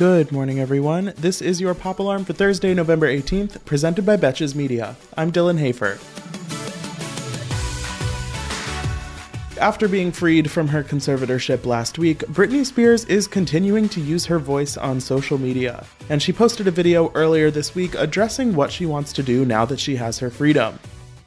Good morning, everyone. This is your Pop Alarm for Thursday, November 18th, presented by Betches Media. I'm Dylan Hafer. After being freed from her conservatorship last week, Britney Spears is continuing to use her voice on social media, and she posted a video earlier this week addressing what she wants to do now that she has her freedom.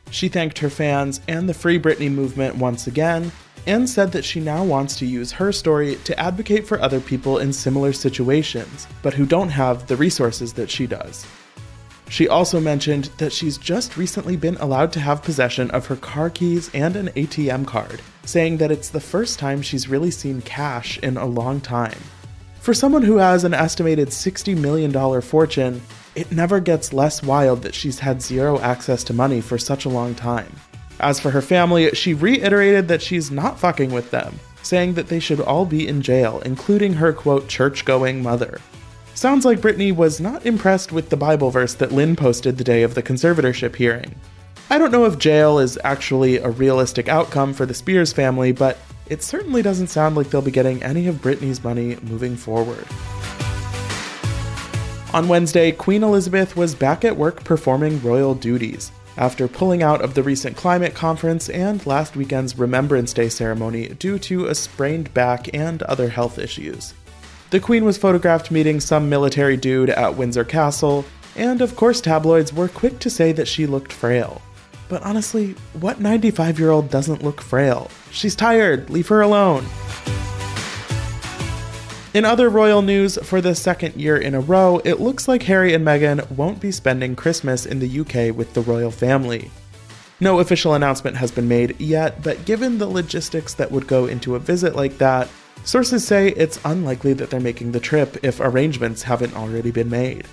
She thanked her fans and the Free Britney movement once again, and said that she now wants to use her story to advocate for other people in similar situations, but who don't have the resources that she does. She also mentioned that she's just recently been allowed to have possession of her car keys and an ATM card, saying that it's the first time she's really seen cash in a long time. For someone who has an estimated $60 million fortune, it never gets less wild that she's had zero access to money for such a long time. As for her family, she reiterated that she's not fucking with them, saying that they should all be in jail, including her quote, church going mother. Sounds like Britney was not impressed with the Bible verse that Lynn posted the day of the conservatorship hearing. I don't know if jail is actually a realistic outcome for the Spears family, but it certainly doesn't sound like they'll be getting any of Britney's money moving forward. On Wednesday, Queen Elizabeth was back at work performing royal duties after pulling out of the recent climate conference and last weekend's Remembrance Day ceremony due to a sprained back and other health issues. The Queen was photographed meeting some military dude at Windsor Castle, and of course, tabloids were quick to say that she looked frail. But honestly, what 95 year old doesn't look frail? She's tired, leave her alone. In other royal news, for the second year in a row, it looks like Harry and Meghan won't be spending Christmas in the UK with the royal family. No official announcement has been made yet, but given the logistics that would go into a visit like that, sources say it's unlikely that they're making the trip if arrangements haven't already been made.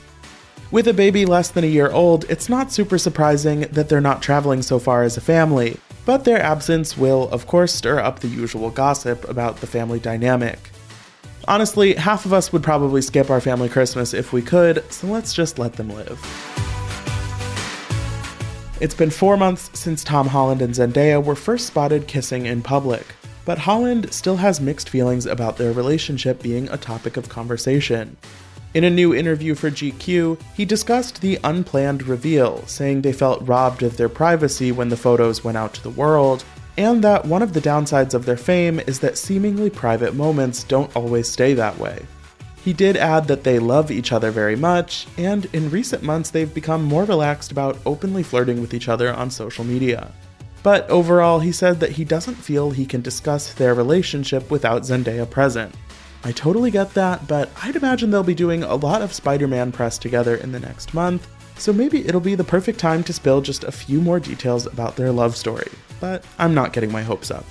With a baby less than a year old, it's not super surprising that they're not traveling so far as a family, but their absence will, of course, stir up the usual gossip about the family dynamic. Honestly, half of us would probably skip our family Christmas if we could, so let's just let them live. It's been four months since Tom Holland and Zendaya were first spotted kissing in public, but Holland still has mixed feelings about their relationship being a topic of conversation. In a new interview for GQ, he discussed the unplanned reveal, saying they felt robbed of their privacy when the photos went out to the world, and that one of the downsides of their fame is that seemingly private moments don't always stay that way. He did add that they love each other very much, and in recent months they've become more relaxed about openly flirting with each other on social media. But overall, he said that he doesn't feel he can discuss their relationship without Zendaya present. I totally get that, but I'd imagine they'll be doing a lot of Spider Man press together in the next month, so maybe it'll be the perfect time to spill just a few more details about their love story but I'm not getting my hopes up.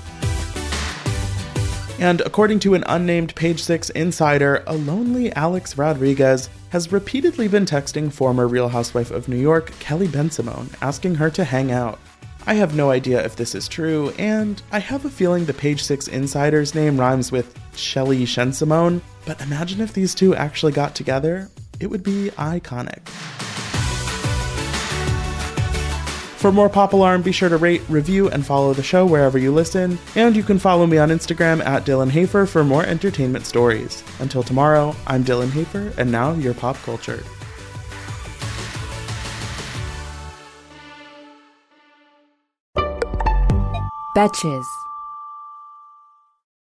And according to an unnamed Page Six insider, a lonely Alex Rodriguez has repeatedly been texting former Real Housewife of New York, Kelly Bensimon, asking her to hang out. I have no idea if this is true, and I have a feeling the Page Six insider's name rhymes with Shelly Shensimone, but imagine if these two actually got together. It would be iconic. For more Pop Alarm, be sure to rate, review, and follow the show wherever you listen. And you can follow me on Instagram at Dylan Hafer for more entertainment stories. Until tomorrow, I'm Dylan Hafer, and now you're pop culture. Betches.